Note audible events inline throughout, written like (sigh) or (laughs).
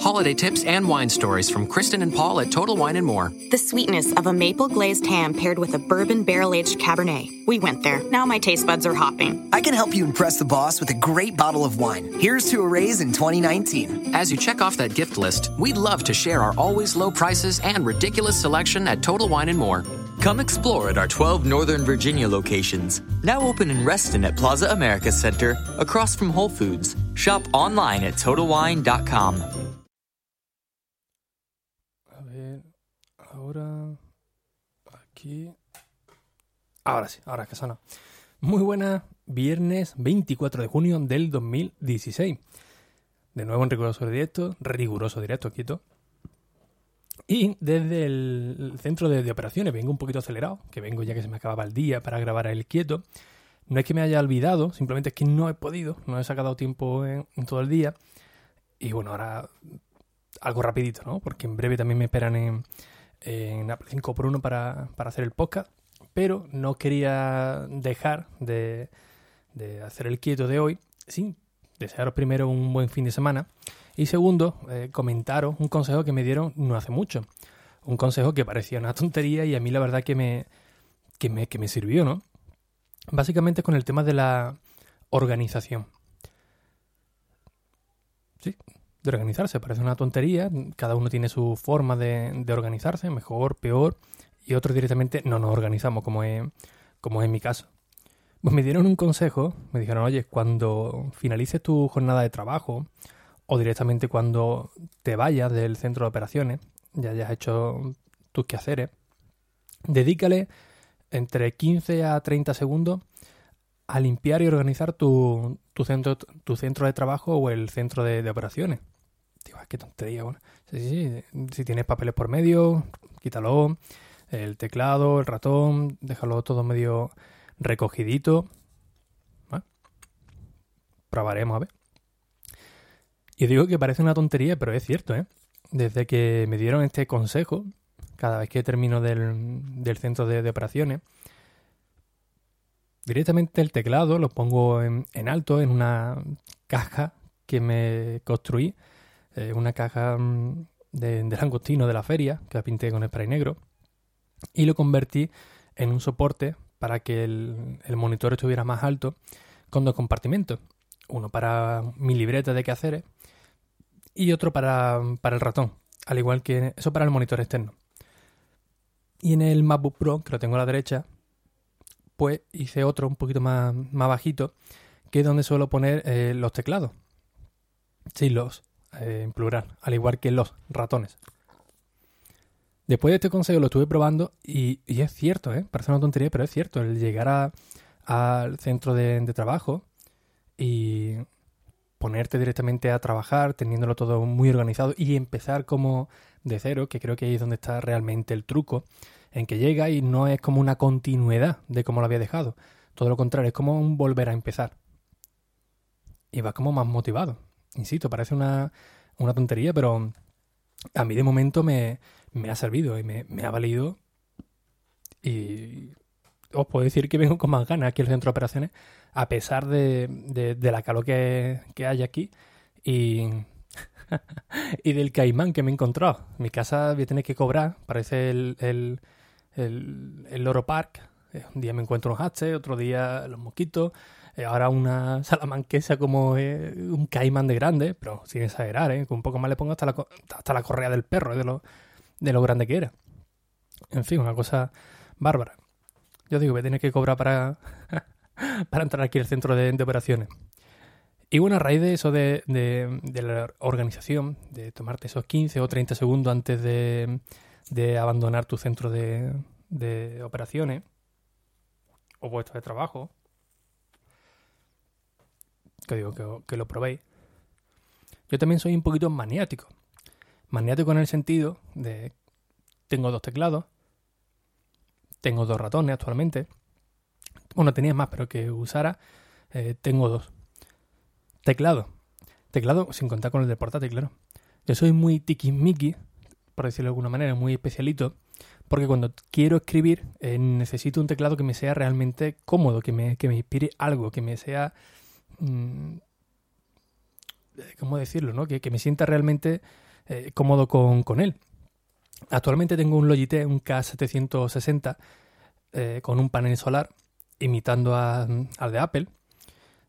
holiday tips, and wine stories from Kristen and Paul at Total Wine and More. The sweetness of a maple glazed ham paired with a bourbon barrel aged Cabernet. We went there. Now my taste buds are hopping. I can help you impress the boss with a great bottle of wine. Here's to a raise in 2019. As you check off that gift list, we'd love to share our always low prices and ridiculous selection at Total Wine and More. Come explore at our 12 Northern Virginia locations, now open in Reston at Plaza America Center, across from Whole Foods. Shop online at TotalWine.com. Ahora sí, ahora es que suena. Muy buenas, viernes 24 de junio del 2016. De nuevo en riguroso directo, riguroso directo, quito. Y desde el centro de, de, operaciones vengo un poquito acelerado, que vengo ya que se me acababa el día para grabar el quieto. No es que me haya olvidado, simplemente es que no he podido, no he sacado tiempo en, en todo el día. Y bueno, ahora algo rapidito, ¿no? Porque en breve también me esperan en, en Apple 5x1 para, para hacer el podcast. Pero no quería dejar de, de hacer el quieto de hoy sin desearos primero un buen fin de semana y segundo, eh, comentaros un consejo que me dieron no hace mucho. Un consejo que parecía una tontería y a mí la verdad que me, que me, que me sirvió, ¿no? Básicamente con el tema de la organización. Sí, de organizarse. Parece una tontería. Cada uno tiene su forma de, de organizarse, mejor, peor. Y otros directamente no nos organizamos, como es, como es mi caso. Pues me dieron un consejo. Me dijeron, oye, cuando finalices tu jornada de trabajo o directamente cuando te vayas del centro de operaciones, ya hayas hecho tus quehaceres, dedícale entre 15 a 30 segundos a limpiar y organizar tu, tu, centro, tu centro de trabajo o el centro de, de operaciones. Digo, qué tontería, bueno. Sí, sí, sí. Si tienes papeles por medio, quítalo. El teclado, el ratón, déjalo todo medio recogidito. ¿Vale? Probaremos a ver. Y digo que parece una tontería, pero es cierto, ¿eh? Desde que me dieron este consejo, cada vez que termino del, del centro de, de, operaciones, directamente el teclado lo pongo en, en alto en una caja que me construí, eh, una caja de, de langostino de la feria, que la pinté con spray negro, y lo convertí en un soporte para que el, el monitor estuviera más alto con dos compartimentos. Uno para mi libreta de quehaceres y otro para, para, el ratón, al igual que eso para el monitor externo. Y en el MacBook Pro, que lo tengo a la derecha, pues hice otro un poquito más, más bajito, que es donde suelo poner eh, los teclados. Sí, los, eh, en plural, al igual que los ratones. Después de este consejo lo estuve probando y, es cierto, ¿eh? parece una tontería, pero es cierto, el llegar al centro de, de trabajo y ponerte directamente a trabajar, teniéndolo todo muy organizado y empezar como de cero, que creo que ahí es donde está realmente el truco, en que llega y no es como una continuidad de cómo lo había dejado. Todo lo contrario, es como un volver a empezar. Y va como más motivado. Insisto, parece una, una tontería, pero a mí de momento me, me ha servido y me, me, ha valido. Y os puedo decir que vengo con más ganas aquí al centro de operaciones a pesar de, de, la calor que, que, hay aquí y, (laughs) y del caimán que me he encontrado. Mi casa voy a tener que cobrar, parece el, el, el, el Loro Park. Un día me encuentro un hache, otro día los mosquitos, ahora una (laughs) salamanquesa como eh, un caimán de grande, pero sin exagerar, ¿eh? un poco más le pongo hasta la, hasta la correa del perro, ¿eh? de, lo, de lo grande que era. En fin, una cosa bárbara. Yo digo, voy a tener que cobrar para, (laughs) para entrar aquí al centro de, de, operaciones. Y bueno, a raíz de eso de, de, de, la organización, de tomarte esos 15 o 30 segundos antes de, abandonar tu centro de, operaciones o puesto de trabajo, que digo que, lo probéis, yo también soy un poquito maniático. Maniático en el sentido de tengo dos teclados, tengo dos ratones actualmente, bueno, tenía más, pero que usara, eh, tengo dos. Teclado. Teclado sin contar con el de portátil, claro. Yo soy muy tiquismiqui, por decirlo de alguna manera, muy especialito, porque cuando quiero escribir eh, necesito un teclado que me sea realmente cómodo, que me, que me inspire algo, que me sea... Mmm, ¿Cómo decirlo? No? Que, que me sienta realmente eh, cómodo con, con, él. Actualmente tengo un Logitech, un K760, eh, con un panel solar imitando a, al de Apple.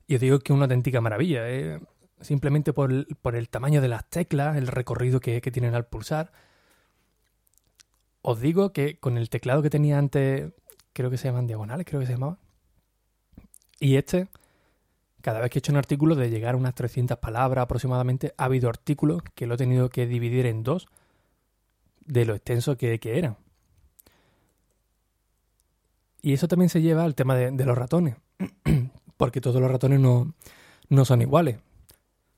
Y os digo que es una auténtica maravilla. Simplemente por el, por el, tamaño de las teclas, el recorrido que, que, tienen al pulsar. Os digo que con el teclado que tenía antes, creo que se llaman diagonales, creo que se llamaba. Y este, cada vez que he hecho un artículo de llegar a unas 300 palabras aproximadamente, ha habido artículos que lo he tenido que dividir en dos de lo extenso que, eran. Y eso también se lleva al tema de, los ratones, (clears throat) porque todos los ratones no, no son iguales.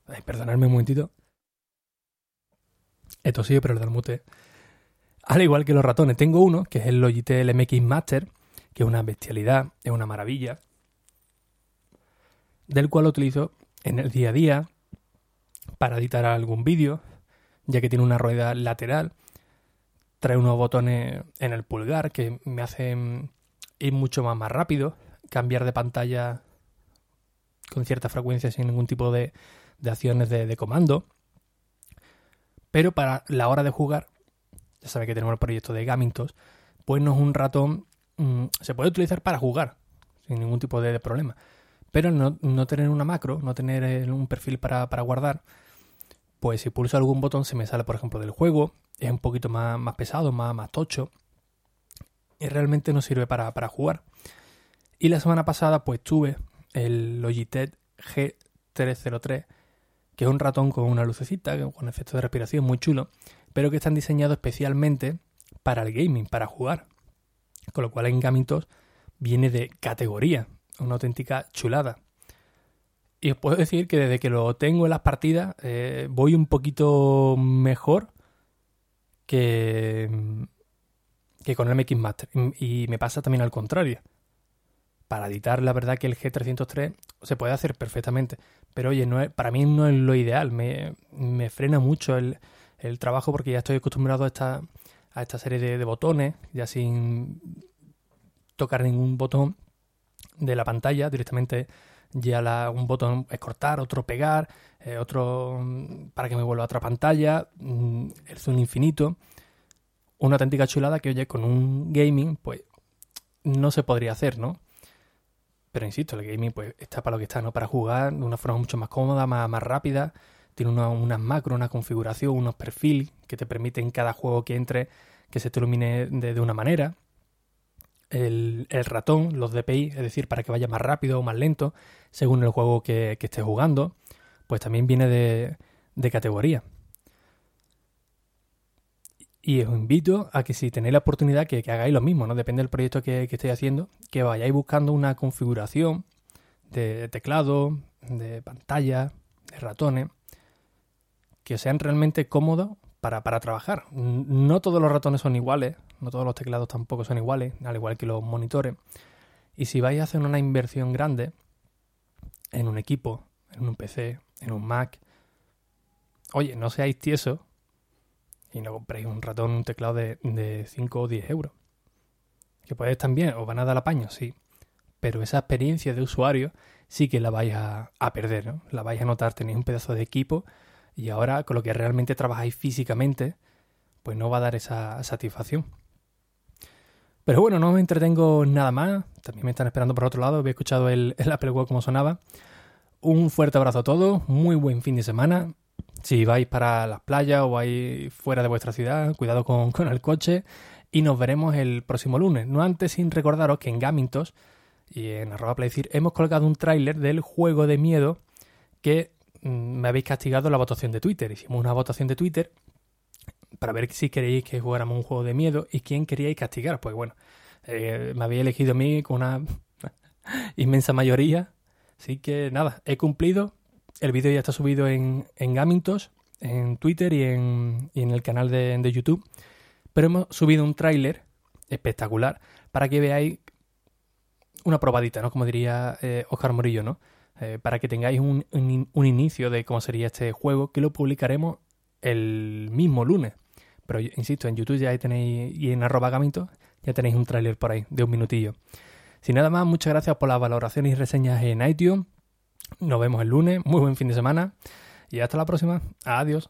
Ay, perdonadme un momentito. Esto sí, pero el del mute. Al igual que los ratones, tengo uno, que es el Logitech MX Master, que es una bestialidad, es una maravilla, del cual lo utilizo en el día a día para editar algún vídeo, ya que tiene una rueda lateral, trae unos botones en el pulgar que me hacen ir mucho más, rápido, cambiar de pantalla con cierta frecuencia sin ningún tipo de, de acciones de, comando. Pero para la hora de jugar, ya sabéis que tenemos el proyecto de Gamintos, pues no es un ratón, mmm, se puede utilizar para jugar sin ningún tipo de, problema. Pero no, no, tener una macro, no tener un perfil para, para, guardar, pues si pulso algún botón se me sale, por ejemplo, del juego, es un poquito más, más pesado, más, más tocho, y realmente no sirve para, para jugar. Y la semana pasada pues tuve el Logitech G303, que es un ratón con una lucecita, con efecto de respiración muy chulo, pero que están diseñados especialmente para el gaming, para jugar. Con lo cual en Gamintos viene de categoría, una auténtica chulada. Y os puedo decir que desde que lo tengo en las partidas eh, voy un poquito mejor que, que con el MX Master. Y me pasa también al contrario. Para editar, la verdad que el G303 se puede hacer perfectamente. Pero oye, no es, para mí no es lo ideal. Me, me frena mucho el, el, trabajo porque ya estoy acostumbrado a esta, a esta serie de, botones, ya sin tocar ningún botón de la pantalla. Directamente ya un botón es cortar, otro pegar, eh, otro mm, para que me vuelva a otra pantalla, mm, el zoom infinito una auténtica chulada que, oye, con un gaming, pues no se podría hacer, ¿no? Pero insisto, el gaming pues está para lo que está, ¿no? Para jugar de una forma mucho más cómoda, más, más rápida. Tiene unas una macros, una configuración, unos perfiles que te permiten cada juego que entre que se te ilumine de, una manera. El, ratón, los DPI, es decir, para que vaya más rápido o más lento, según el juego que, estés jugando, pues también viene de, categoría. Y os invito a que si tenéis la oportunidad que, que hagáis lo mismo, ¿no? Depende del proyecto que, que, estéis haciendo, que vayáis buscando una configuración de teclado, de pantalla, de ratones, que sean realmente cómodos para, para trabajar. No todos los ratones son iguales, no todos los teclados tampoco son iguales, al igual que los monitores. Y si vais a hacer una inversión grande en un equipo, en un PC, en un Mac, oye, no seáis tiesos y no compréis un ratón, un teclado de, de 5 o 10 euros. Que puede también, os van a dar apaño, sí. Pero esa experiencia de usuario sí que la vais a, a perder, ¿no? La vais a notar, tenéis un pedazo de equipo y ahora con lo que realmente trabajáis físicamente, pues no va a dar esa satisfacción. Pero bueno, no me entretengo nada más. También me están esperando por otro lado. Había escuchado el, el Apple Watch como sonaba. Un fuerte abrazo a todos. Muy buen fin de semana. Si vais para las playas o vais fuera de vuestra ciudad, cuidado con, con, el coche y nos veremos el próximo lunes. No antes sin recordaros que en Gamintos y en arroba playcir hemos colgado un tráiler del juego de miedo que me habéis castigado la votación de Twitter. Hicimos una votación de Twitter para ver si queréis que jugáramos un juego de miedo y quién queríais castigar. Pues bueno, eh, me habéis elegido a mí con una (laughs) inmensa mayoría. Así que nada, he cumplido el vídeo ya está subido en, en en Twitter y en, y en el canal de, de, YouTube. Pero hemos subido un tráiler espectacular para que veáis una probadita, ¿no? Como diría eh, Oscar Morillo, ¿no? Eh, para que tengáis un, un, inicio de cómo sería este juego que lo publicaremos el mismo lunes. Pero insisto, en YouTube ya tenéis y en arroba gamintos ya tenéis un tráiler por ahí de un minutillo. Sin nada más, muchas gracias por las valoraciones y reseñas en iTunes. Nos vemos el lunes. Muy buen fin de semana. Y hasta la próxima. Adiós.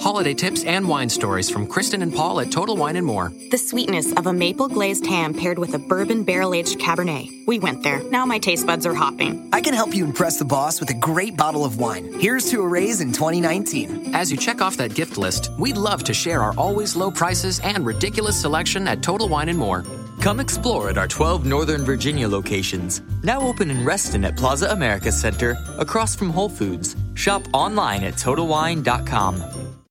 Holiday tips and wine stories from Kristen and Paul at Total Wine and More. The sweetness of a maple glazed ham paired with a bourbon barrel aged Cabernet. We went there. Now my taste buds are hopping. I can help you impress the boss with a great bottle of wine. Here's to a raise in 2019. As you check off that gift list, we'd love to share our always low prices and ridiculous selection at Total Wine and More. Come explore at our 12 Northern Virginia locations, now open in Reston at Plaza America Center, across from Whole Foods. Shop online at TotalWine.com.